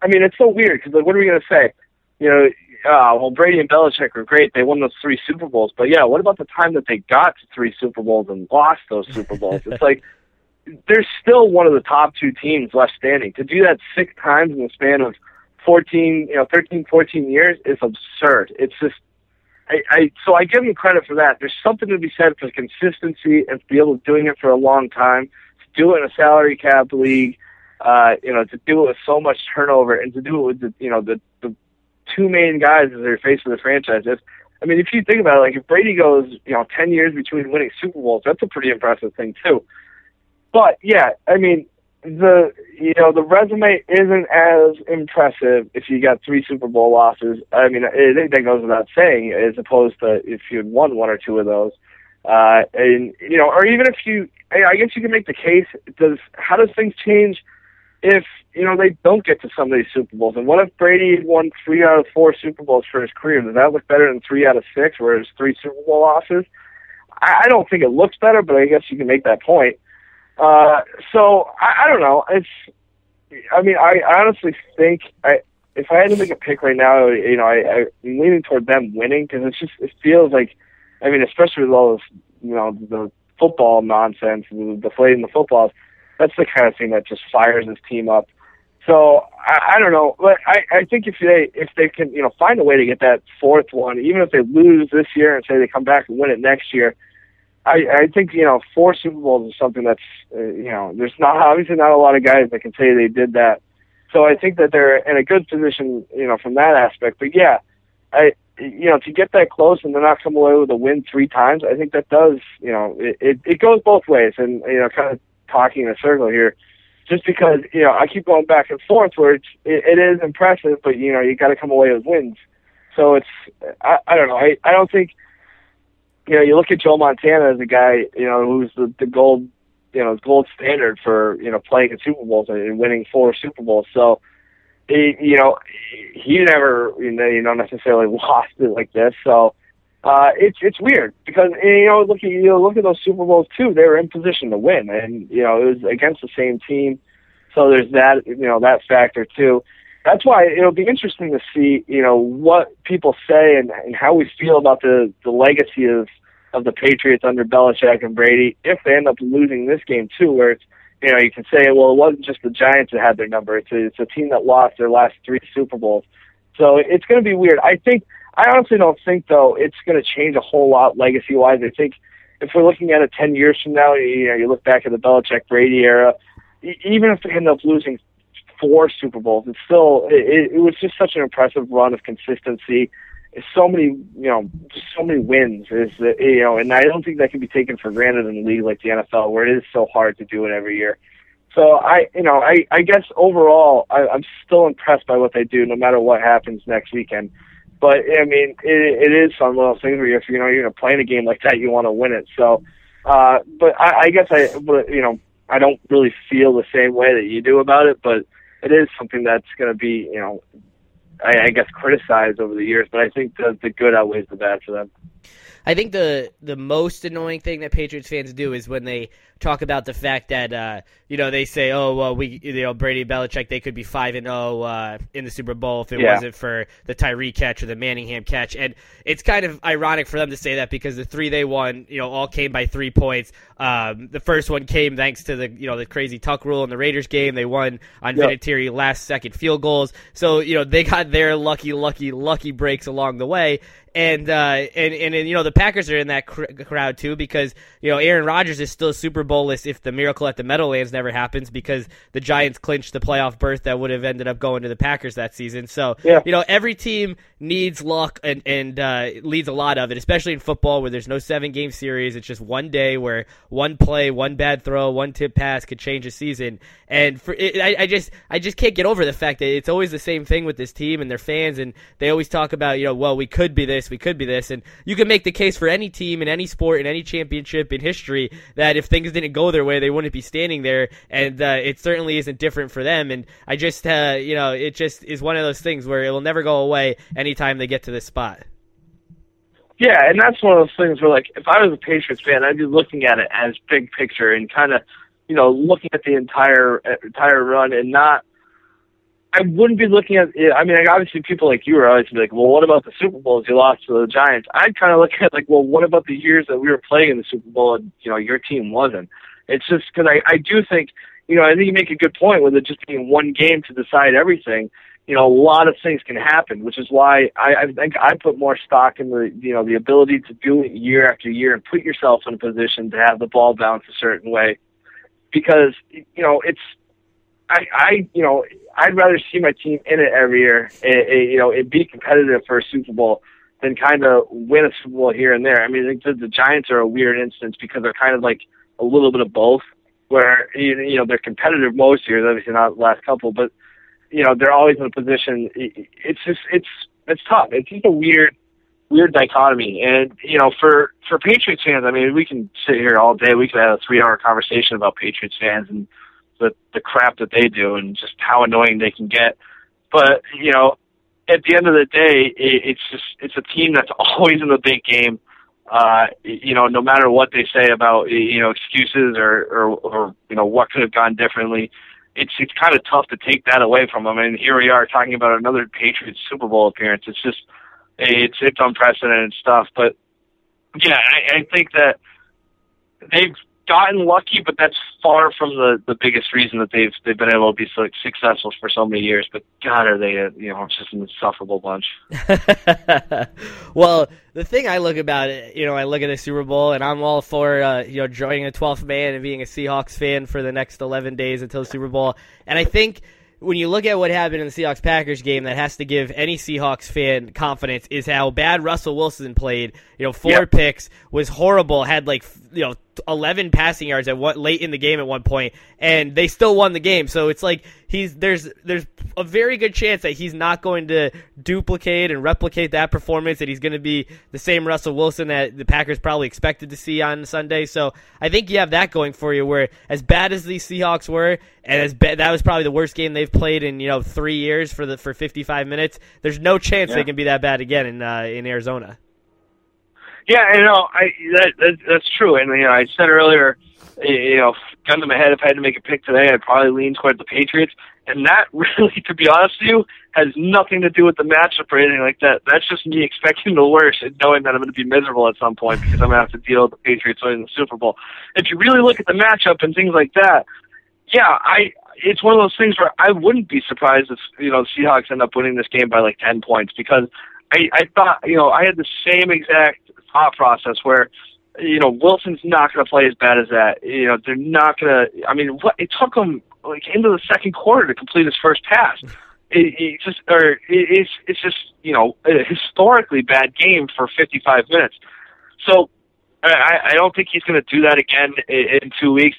I mean, it's so weird because like, what are we going to say? You know, uh, well, Brady and Belichick were great. They won those three Super Bowls. But yeah, what about the time that they got to three Super Bowls and lost those Super Bowls? it's like they're still one of the top two teams left standing. To do that six times in the span of 14, you know, 13, 14 years is absurd. It's just I, I so I give him credit for that. There's something to be said for consistency and to be able to doing it for a long time, to do it in a salary cap league, uh, you know, to do it with so much turnover and to do it with the you know the the two main guys as their face of the franchise. If I mean, if you think about it, like if Brady goes, you know, ten years between winning Super Bowls, that's a pretty impressive thing too. But yeah, I mean, the you know the resume isn't as impressive if you got three Super Bowl losses. I mean, I think that goes without saying, as opposed to if you had won one or two of those. Uh, and you know, or even if you, I guess you can make the case. Does how does things change if you know they don't get to some of these Super Bowls? And what if Brady won three out of four Super Bowls for his career? Does that look better than three out of six, where it's three Super Bowl losses? I, I don't think it looks better, but I guess you can make that point. Uh, so I, I don't know. It's, I mean, I, honestly think I, if I had to make a pick right now, you know, I, I'm leaning toward them winning because it's just it feels like, I mean, especially with all this, you know, the football nonsense, the deflating the footballs. That's the kind of thing that just fires this team up. So I, I don't know, but I, I think if they if they can you know find a way to get that fourth one, even if they lose this year and say they come back and win it next year, I, I think you know four Super Bowls is something that's uh, you know there's not obviously not a lot of guys that can say they did that. So I think that they're in a good position you know from that aspect. But yeah, I you know to get that close and then not come away with a win three times, I think that does you know it it, it goes both ways. And you know kind of talking in a circle here, just because you know I keep going back and forth where it's it, it is impressive, but you know you got to come away with wins. So it's I I don't know I I don't think you know, you look at Joe Montana as a guy, you know, who's the, the gold, you know, gold standard for, you know, playing in Super Bowls and winning four Super Bowls. So, he, you know, he never, you know, you know, necessarily lost it like this. So, uh, it's, it's weird because, you know, look at, you know, look at those Super Bowls too. They were in position to win and, you know, it was against the same team. So there's that, you know, that factor too that's why it'll be interesting to see, you know, what people say and, and how we feel about the the legacy of of the Patriots under Belichick and Brady if they end up losing this game too, where it's you know you can say, well, it wasn't just the Giants that had their number; it's a, it's a team that lost their last three Super Bowls. So it's going to be weird. I think I honestly don't think though it's going to change a whole lot legacy wise. I think if we're looking at it ten years from now, you know, you look back at the Belichick Brady era, even if they end up losing four Super Bowls. It's still it, it was just such an impressive run of consistency. So many you know just so many wins is that you know, and I don't think that can be taken for granted in a league like the NFL where it is so hard to do it every year. So I you know I I guess overall I, I'm still impressed by what they do no matter what happens next weekend. But I mean it, it is some of those things where if you know you're gonna play in a game like that you want to win it. So. Uh, but I, I guess I, but you know, I don't really feel the same way that you do about it, but it is something that's going to be, you know, I, I guess criticized over the years. But I think the the good outweighs the bad for them. I think the the most annoying thing that Patriots fans do is when they talk about the fact that uh, you know they say, "Oh, well, we you know Brady Belichick they could be five and zero oh, uh, in the Super Bowl if it yeah. wasn't for the Tyree catch or the Manningham catch." And it's kind of ironic for them to say that because the three they won, you know, all came by three points. Um, the first one came thanks to the you know the crazy tuck rule in the Raiders game. They won on yep. Vinatieri last second field goals, so you know they got their lucky, lucky, lucky breaks along the way and uh, and, and and you know the Packers are in that cr- crowd too because you know Aaron Rodgers is still Super Bowlless if the miracle at the Meadowlands never happens because the Giants clinched the playoff berth that would have ended up going to the Packers that season. So yeah. you know every team needs luck and and uh, leads a lot of it, especially in football where there's no seven game series. It's just one day where one play, one bad throw, one tip pass could change a season. And for it, I, I just I just can't get over the fact that it's always the same thing with this team and their fans, and they always talk about you know well we could be this this, we could be this. And you can make the case for any team in any sport in any championship in history that if things didn't go their way, they wouldn't be standing there. And uh, it certainly isn't different for them. And I just, uh, you know, it just is one of those things where it will never go away anytime they get to this spot. Yeah, and that's one of those things where, like, if I was a Patriots fan, I'd be looking at it as big picture and kind of, you know, looking at the entire entire run and not I wouldn't be looking at. it. I mean, like, obviously, people like you are always be like, "Well, what about the Super Bowls you lost to the Giants?" I'd kind of look at like, "Well, what about the years that we were playing in the Super Bowl and you know your team wasn't?" It's just because I I do think you know I think you make a good point with it just being one game to decide everything. You know, a lot of things can happen, which is why I, I think I put more stock in the you know the ability to do it year after year and put yourself in a position to have the ball bounce a certain way, because you know it's I, I, you know, I'd rather see my team in it every year, and, and, you know, and be competitive for a Super Bowl than kind of win a Super Bowl here and there. I mean, the, the Giants are a weird instance because they're kind of like a little bit of both, where you know they're competitive most years, obviously not the last couple, but you know they're always in a position. It's just it's it's tough. It's just a weird weird dichotomy. And you know, for for Patriots fans, I mean, we can sit here all day. We could have a three hour conversation about Patriots fans and the the crap that they do and just how annoying they can get. But you know, at the end of the day, it, it's just it's a team that's always in the big game. Uh, you know, no matter what they say about you know excuses or or, or you know what could have gone differently, it's it's kind of tough to take that away from them. And here we are talking about another Patriots Super Bowl appearance. It's just it's it's unprecedented stuff. But yeah, I, I think that they've gotten lucky, but that's far from the the biggest reason that they've they've been able to be so successful for so many years. But God, are they a, you know just an insufferable bunch. well, the thing I look about it, you know, I look at the Super Bowl, and I'm all for uh, you know joining the 12th man and being a Seahawks fan for the next 11 days until the Super Bowl, and I think when you look at what happened in the Seahawks Packers game, that has to give any Seahawks fan confidence is how bad Russell Wilson played. You know, four yep. picks was horrible. Had like you know 11 passing yards at what late in the game at one point, and they still won the game. So it's like he's there's there's a very good chance that he's not going to duplicate and replicate that performance. That he's going to be the same Russell Wilson that the Packers probably expected to see on Sunday. So I think you have that going for you. Where as bad as these Seahawks were, and as bad, that was probably the worst game they've played in you know three years for the for 55 minutes. There's no chance yeah. they can be that bad again in uh, in Arizona. Yeah, you know, I that, that that's true, and you know, I said earlier, you know, gun to my head, if I had to make a pick today, I'd probably lean toward the Patriots, and that really, to be honest with you, has nothing to do with the matchup or anything like that. That's just me expecting the worst and knowing that I'm going to be miserable at some point because I'm going to have to deal with the Patriots winning the Super Bowl. If you really look at the matchup and things like that, yeah, I it's one of those things where I wouldn't be surprised if you know the Seahawks end up winning this game by like ten points because I I thought you know I had the same exact thought process where you know Wilson's not going to play as bad as that. You know they're not going to. I mean, what it took him like into the second quarter to complete his first pass. It, it just or it, it's it's just you know a historically bad game for 55 minutes. So I, I don't think he's going to do that again in, in two weeks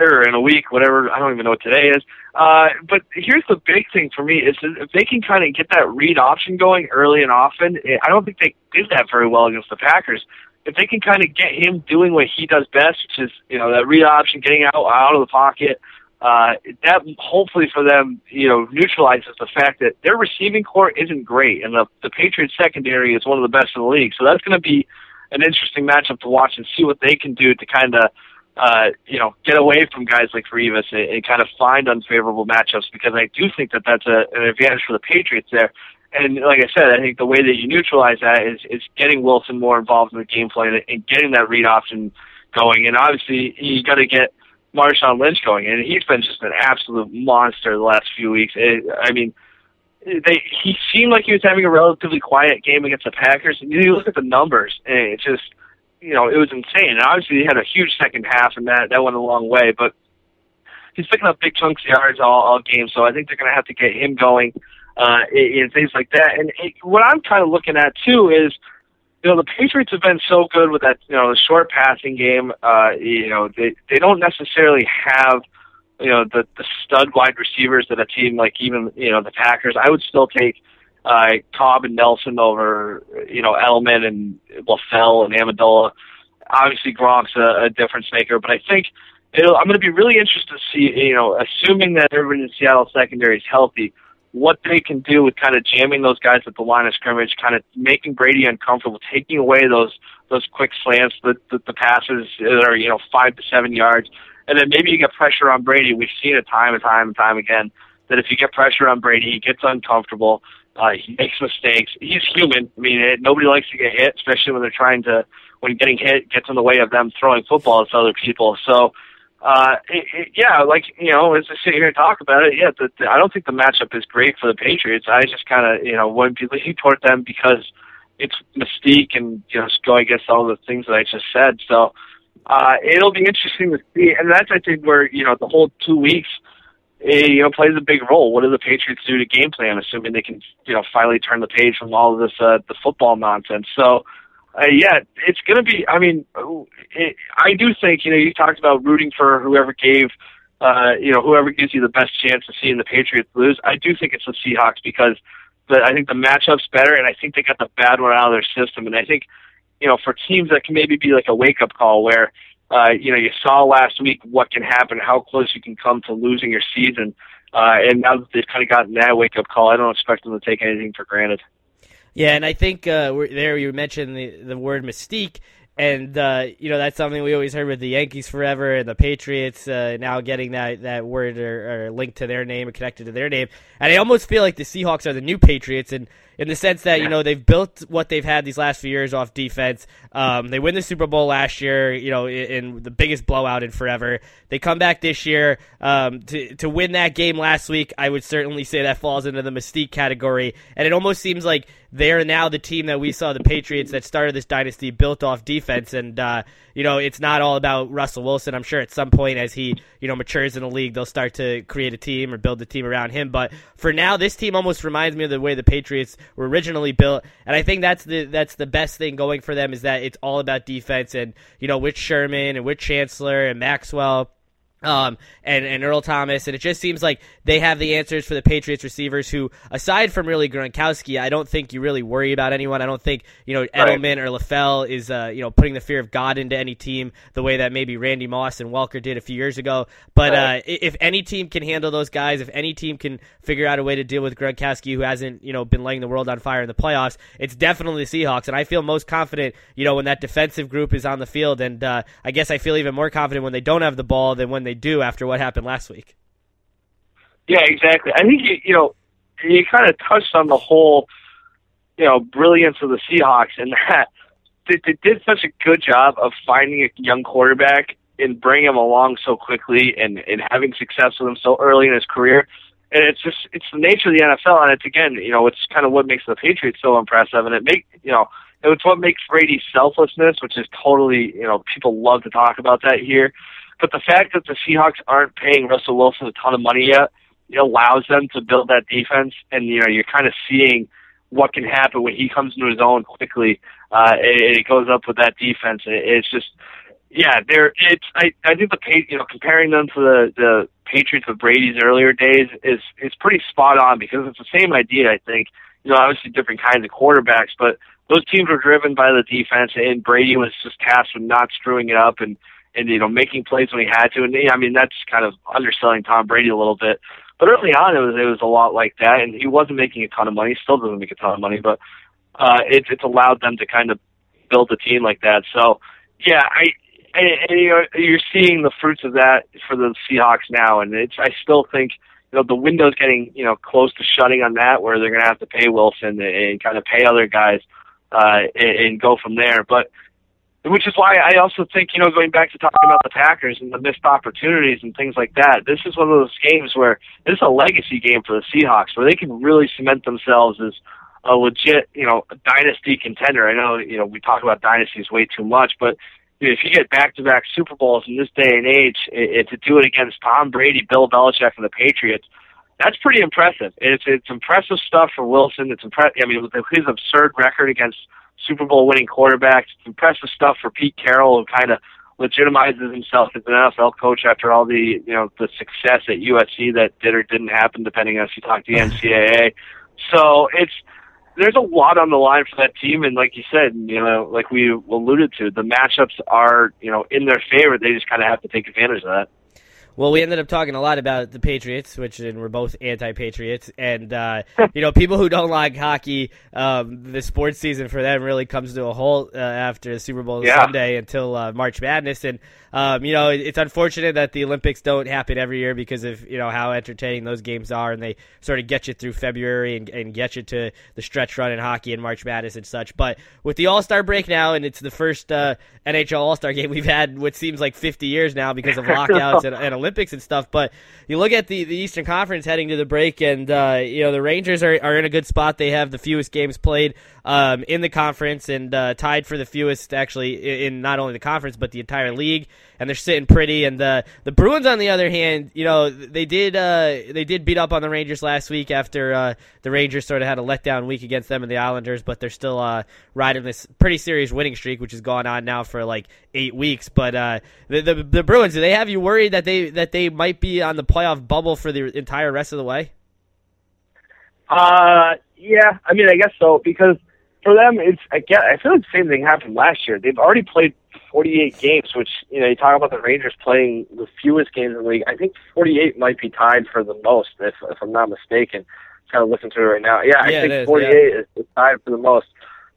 or in a week, whatever. I don't even know what today is. Uh, but here's the big thing for me is if they can kind of get that read option going early and often. Eh, I don't think they did that very well against the Packers. If they can kind of get him doing what he does best, which is you know that read option, getting out out of the pocket, uh, that hopefully for them, you know, neutralizes the fact that their receiving corps isn't great, and the the Patriots secondary is one of the best in the league. So that's going to be an interesting matchup to watch and see what they can do to kind of uh, you know, get away from guys like Revis and, and kind of find unfavorable matchups because I do think that that's a, an advantage for the Patriots there. And like I said, I think the way that you neutralize that is is getting Wilson more involved in the game plan and getting that read option going. And obviously, you got to get Marshawn Lynch going, and he's been just an absolute monster the last few weeks. It, I mean, they he seemed like he was having a relatively quiet game against the Packers, and you look at the numbers, and it's just you know, it was insane. And obviously, he had a huge second half, and that that went a long way. But he's picking up big chunks of yards all, all game, so I think they're going to have to get him going uh, and things like that. And it, what I'm kind of looking at too is, you know, the Patriots have been so good with that, you know, the short passing game. Uh, you know, they they don't necessarily have. You know the the stud wide receivers that a team like even you know the Packers. I would still take uh, Cobb and Nelson over, you know, Edelman and LaFell and Amendola. Obviously, Gronk's a, a difference maker, but I think it'll, I'm going to be really interested to see, you know, assuming that everyone in Seattle secondary is healthy, what they can do with kind of jamming those guys at the line of scrimmage, kind of making Brady uncomfortable, taking away those those quick slants, the, the the passes that are you know five to seven yards, and then maybe you get pressure on Brady. We've seen it time and time and time again that if you get pressure on Brady, he gets uncomfortable. Uh, he makes mistakes. He's human. I mean, it, nobody likes to get hit, especially when they're trying to, when getting hit gets in the way of them throwing footballs to other people. So, uh, it, it, yeah, like, you know, as I sit here and talk about it, yeah, the, the, I don't think the matchup is great for the Patriots. I just kind of, you know, wouldn't be leaning toward them because it's mystique and, you know, just going against all the things that I just said. So, uh, it'll be interesting to see. And that's, I think, where, you know, the whole two weeks – eh, you know, plays a big role. What do the Patriots do to game plan, assuming they can, you know, finally turn the page from all of this uh, the football nonsense? So, uh, yeah, it's going to be. I mean, it, I do think you know you talked about rooting for whoever gave, uh, you know, whoever gives you the best chance of seeing the Patriots lose. I do think it's the Seahawks because the, I think the matchup's better, and I think they got the bad one out of their system. And I think, you know, for teams that can maybe be like a wake up call where uh, you know, you saw last week what can happen, how close you can come to losing your season. Uh, and now that they've kind of gotten that wake up call, I don't expect them to take anything for granted. Yeah, and I think uh, there you mentioned the, the word mystique. And uh, you know that's something we always heard with the Yankees forever and the Patriots uh, now getting that, that word or, or linked to their name or connected to their name. And I almost feel like the Seahawks are the new Patriots, and in the sense that you know they've built what they've had these last few years off defense. Um, they win the Super Bowl last year, you know, in, in, the biggest blowout in forever. They come back this year um, to to win that game last week. I would certainly say that falls into the mystique category, and it almost seems like they're now the team that we saw the Patriots that started this dynasty built off defense, and uh, you know it's not all about Russell Wilson. I'm sure at some point as he you know matures in the league, they'll start to create a team or build a team around him. But for now, this team almost reminds me of the way the Patriots were originally built, and I think that's the that's the best thing going for them is that it's all about defense, and you know with Sherman and with Chancellor and Maxwell um, and, and Earl Thomas, and it just seems like they have the answers for the Patriots receivers who, aside from really Gronkowski, I don't think you really worry about anyone. I don't think, you know, Edelman right. or LaFell is, uh, you know, putting the fear of God into any team the way that maybe Randy Moss and Welker did a few years ago. But right. uh, if any team can handle those guys, if any team can figure out a way to deal with Gronkowski, who hasn't, you know, been laying the world on fire in the playoffs, it's definitely the Seahawks. And I feel most confident, you know, when that defensive group is on the field. And uh, I guess I feel even more confident when they don't have the ball than when they do after what happened last week. Yeah, exactly. I think you, you know you kind of touched on the whole you know brilliance of the Seahawks and that they, they did such a good job of finding a young quarterback and bringing him along so quickly and and having success with him so early in his career. And it's just it's the nature of the NFL, and it's again you know it's kind of what makes the Patriots so impressive, and it make you know it's what makes Brady's selflessness, which is totally you know people love to talk about that here. But the fact that the Seahawks aren't paying Russell Wilson a ton of money yet it allows them to build that defense, and you know you're kind of seeing what can happen when he comes into his own quickly. Uh, it, it goes up with that defense. It, it's just, yeah, they're. It's. I. I think the you know comparing them to the the Patriots of Brady's earlier days is is pretty spot on because it's the same idea. I think you know obviously different kinds of quarterbacks, but those teams were driven by the defense, and Brady was just tasked with not screwing it up and and you know making plays when he had to. And I mean that's kind of underselling Tom Brady a little bit. But early on, it was it was a lot like that, and he wasn't making a ton of money. Still doesn't make a ton of money, but uh, it's it's allowed them to kind of build a team like that. So yeah, I. And, and you're, you're seeing the fruits of that for the Seahawks now, and it's. I still think you know the window's getting you know close to shutting on that, where they're going to have to pay Wilson and, and kind of pay other guys uh, and, and go from there. But which is why I also think, you know, going back to talking about the Packers and the missed opportunities and things like that, this is one of those games where this is a legacy game for the Seahawks where they can really cement themselves as a legit, you know, dynasty contender. I know, you know, we talk about dynasties way too much, but if you get back-to-back Super Bowls in this day and age, it, to do it against Tom Brady, Bill Belichick, and the Patriots, that's pretty impressive. It's it's impressive stuff for Wilson. It's impressive. I mean, his absurd record against Super Bowl winning quarterbacks. It's impressive stuff for Pete Carroll, who kind of legitimizes himself as an NFL coach after all the you know the success at USC that did or didn't happen, depending on if you talk to the mm-hmm. NCAA. So it's there's a lot on the line for that team, and like you said, you know, like we alluded to, the matchups are you know in their favor. They just kind of have to take advantage of that. Well, we ended up talking a lot about the Patriots, which and we're both anti-Patriots, and uh, you know, people who don't like hockey, um, the sports season for them really comes to a halt uh, after the Super Bowl yeah. Sunday until uh, March Madness, and um, you know, it's unfortunate that the Olympics don't happen every year because of you know how entertaining those games are, and they sort of get you through February and, and get you to the stretch run in hockey and March Madness and such. But with the All Star break now, and it's the first uh, NHL All Star game we've had what seems like 50 years now because of lockouts and, and, Olympics and stuff. But you look at the, the Eastern Conference heading to the break, and uh, you know the Rangers are, are in a good spot. They have the fewest games played um, in the conference and uh, tied for the fewest actually in not only the conference but the entire league. And they're sitting pretty. And the the Bruins, on the other hand, you know, they did uh, they did beat up on the Rangers last week after uh, the Rangers sort of had a letdown week against them and the Islanders, but they're still uh, riding this pretty serious winning streak, which has gone on now for like eight weeks. But uh, the, the the Bruins, do they have you worried that they that they might be on the playoff bubble for the entire rest of the way? Uh, yeah, I mean, I guess so because for them, it's get I feel like the same thing happened last year. They've already played 48 games, which you know you talk about the Rangers playing the fewest games in the league. I think 48 might be tied for the most, if if I'm not mistaken. I'm Kind of looking through it right now. Yeah, I Yeah, think it is, 48 yeah. is, is tied for the most.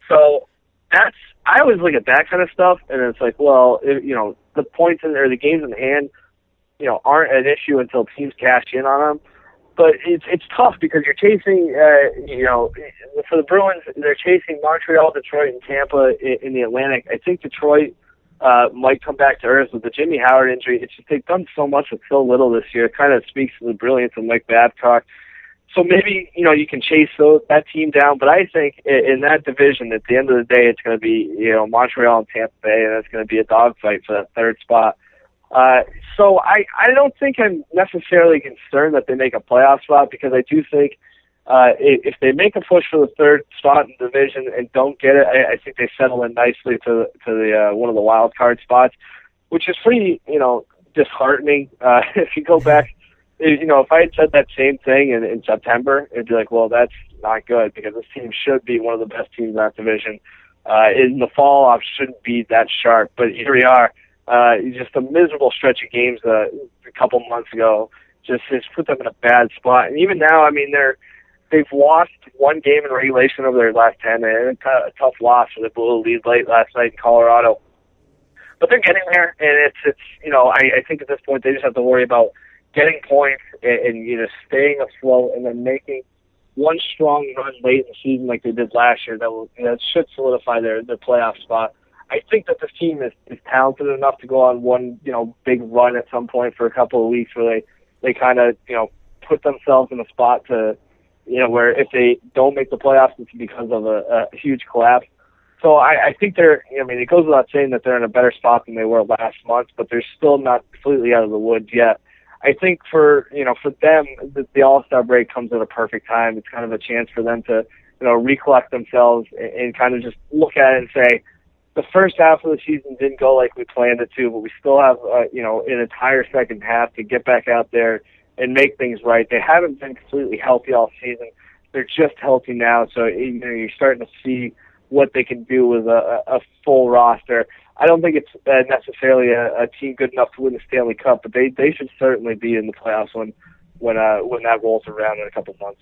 So that's I always look at that kind of stuff, and it's like, well, if, you know, the points in or the games in hand, you know, aren't an issue until teams cash in on them but it's it's tough because you're chasing, uh, you know, for the Bruins, they're chasing Montreal, Detroit, and Tampa in, in the Atlantic. I think Detroit uh, might come back to earth with the Jimmy Howard injury. It's just they've done so much with so little this year. It kind of speaks to the brilliance of Mike Babcock. So maybe you know you can chase those, that team down, but I think in, in that division, at the end of the day, it's going to be you know Montreal and Tampa Bay, and it's going to be a dogfight for that third spot. Uh, so I, I don't think I'm necessarily concerned that they make a playoff spot because I do think uh, if they make a push for the third spot in the division and don't get it, I, I think they settle in nicely to to the uh, one of the wild card spots, which is pretty you know disheartening. Uh, if you go back, you know, if I had said that same thing in, in September, it'd be like, well, that's not good because this team should be one of the best teams in that division. Uh, in the fall off shouldn't be that sharp, but here we are uh, just a miserable stretch of games uh, a couple months ago. Just just put them in a bad spot. And even now, I mean, they're they've lost one game in regulation over their last ten, and a, tough loss. So they blew lead late last night in Colorado. But they're getting there, and it's it's you know I, I think at this point they just have to worry about getting points and, and you know staying afloat, and then making one strong run late in the season like they did last year. That will that should solidify their their playoff spot. I think that this team is, is talented enough to go on one, you know, big run at some point for a couple of weeks where they, they kind of, you know, put themselves in a spot to, you know, where if they don't make the playoffs, it's because of a, a huge collapse. So I, I think they're, I mean, it goes without saying that they're in a better spot than they were last month, but they're still not completely out of the woods yet. I think for, you know, for them, the, the All-Star break comes at a perfect time. It's kind of a chance for them to, you know, recollect themselves and, and kind of just look at it and say, the first half of the season didn't go like we planned it to, but we still have uh, you know an entire second half to get back out there and make things right. They haven't been completely healthy all season. They're just healthy now, so you know you're starting to see what they can do with a, a full roster. I don't think it's uh, necessarily a, a team good enough to win the Stanley Cup, but they they should certainly be in the playoffs when when uh, when that rolls around in a couple months.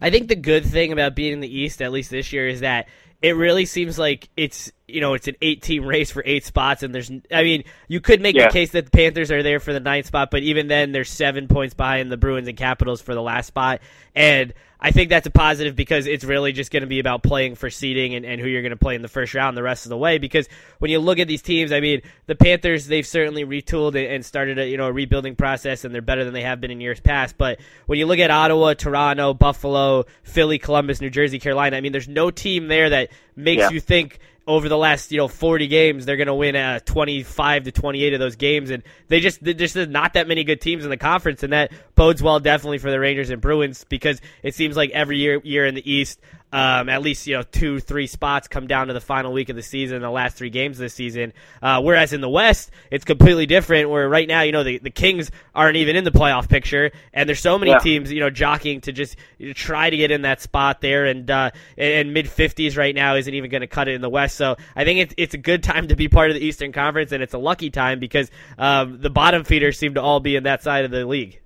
I think the good thing about being in the East, at least this year, is that it really seems like it's you know it's an eight team race for eight spots, and there's I mean you could make Yeah. the case that the Panthers are there for the ninth spot, but even then they're seven points behind the Bruins and Capitals for the last spot, and I think that's a positive because it's really just going to be about playing for seeding and, and who you're going to play in the first round the rest of the way. Because when you look at these teams, I mean, the Panthers they've certainly retooled and- and started a you know a rebuilding process, and they're better than they have been in years past. But when you look at Ottawa, Toronto, Buffalo, Philly, Columbus, New Jersey, Carolina, I mean, there's no team there that makes Yeah. you think over the last you know 40 games they're going to win uh, 25 to 28 of those games and they just there's just not that many good teams in the conference and that bodes well definitely for the Rangers and Bruins because it seems like every year year in the East um, at least you know two three spots come down to the final week of the season the last three games of the season uh, whereas in the West it's completely different where right now you know the, the Kings aren't even in the playoff picture and there's so many Yeah. teams you know jockeying to just try to get in that spot there and uh, and mid 50s right now isn't even going to cut it in the West so I think it's it's a good time to be part of the Eastern Conference and it's a lucky time because um, the bottom feeders seem to all be in that side of the league.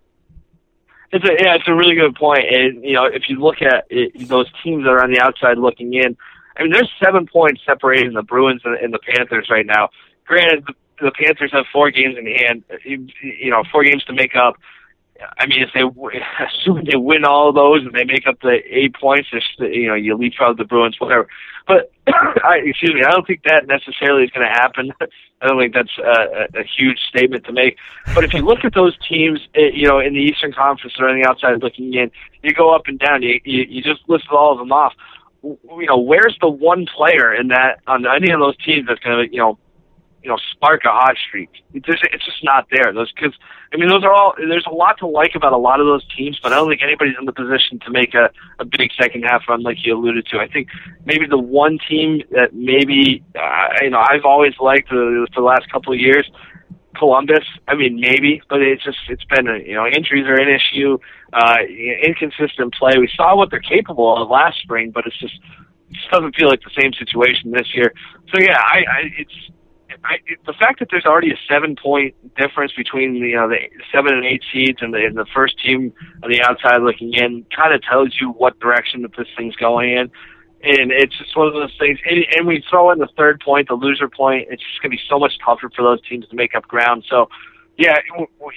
It's a yeah, it's a really good point. And you know, if you look at it, those teams that are on the outside looking in, I mean, there's seven points separating the Bruins and, and the Panthers right now. Granted, the, the Panthers have four games in hand. You, you know, four games to make up. I mean, if they assuming they win all those and they make up the eight points, you know, you leapfrog the Bruins, whatever. But I, excuse me, I don't think that necessarily is going to happen. I don't think that's a, a, huge statement to make. But if you look at those teams, eh, you know, in the Eastern Conference or on the outside looking in, you go up and down. You you, you just listed all of them off. You know, where's the one player in that on any of those teams that's going to, you know, you know spark a hot streak. It's just, it's just not there. Those because I mean those are all there's a lot to like about a lot of those teams, but I don't think anybody's in the position to make a a big second half run like you alluded to. I think maybe the one team that maybe uh, you know I've always liked for the last couple of years. Columbus, I mean maybe, but it's just it's been a, you know injuries are an issue, uh, inconsistent play. We saw what they're capable of last spring, but it's just it just doesn't feel like the same situation this year. So yeah, I, I it's I, the fact that there's already a seven point difference between the, know, the seven and eight seeds and the, and the first team on the outside looking in kind of tells you what direction that this thing's going in. And it's just one of those things. And, and we throw in the third point, the loser point. It's just going to be so much tougher for those teams to make up ground. So, yeah,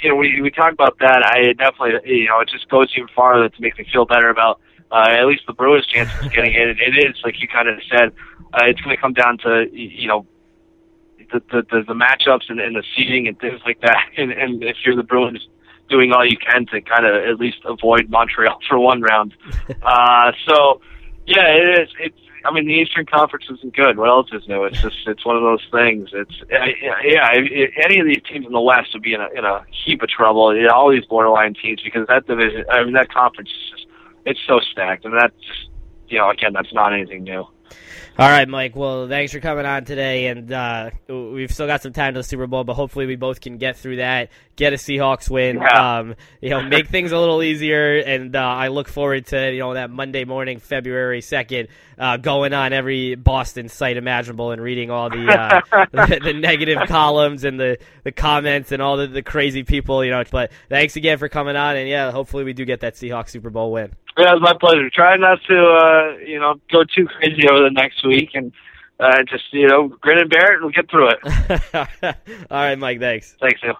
you know, we we talk about that. I definitely, you know, it just goes even farther to make me feel better about uh, at least the Bruins' chances of getting in. It is like you kind of said. Uh, it's going to come down to you know the the, the, the matchups and, and the seeding and things like that. And, and if you're the Bruins, doing all you can to kind of at least avoid Montreal for one round. uh, so yeah, it is. It's. I mean, the Eastern Conference isn't good. What else is new? It's just it's one of those things. It's yeah. If, any of these teams in the West would be in a in a heap of trouble. You know, all these borderline teams because that division. I mean, that conference is just it's so stacked, and that's you know again that's not anything new. All right, Mike. Well, thanks for coming on today, and uh, we've still got some time to the Super Bowl, but hopefully we both can get through that, get a Seahawks win, yeah. um, you know, make things a little easier, and uh, I look forward to you know that Monday morning, February second, uh, going on every Boston site imaginable and reading all the uh, the, the, negative columns and the, the comments and all the, the crazy people, you know. But thanks again for coming on, and yeah, hopefully we do get that Seahawks Super Bowl win. Yeah, it was my pleasure. Try not to, uh, you know, go too crazy over the next week, and uh, just you know, grin and bear it, and we'll get through it. All right, Mike. Thanks. Thanks, Neil.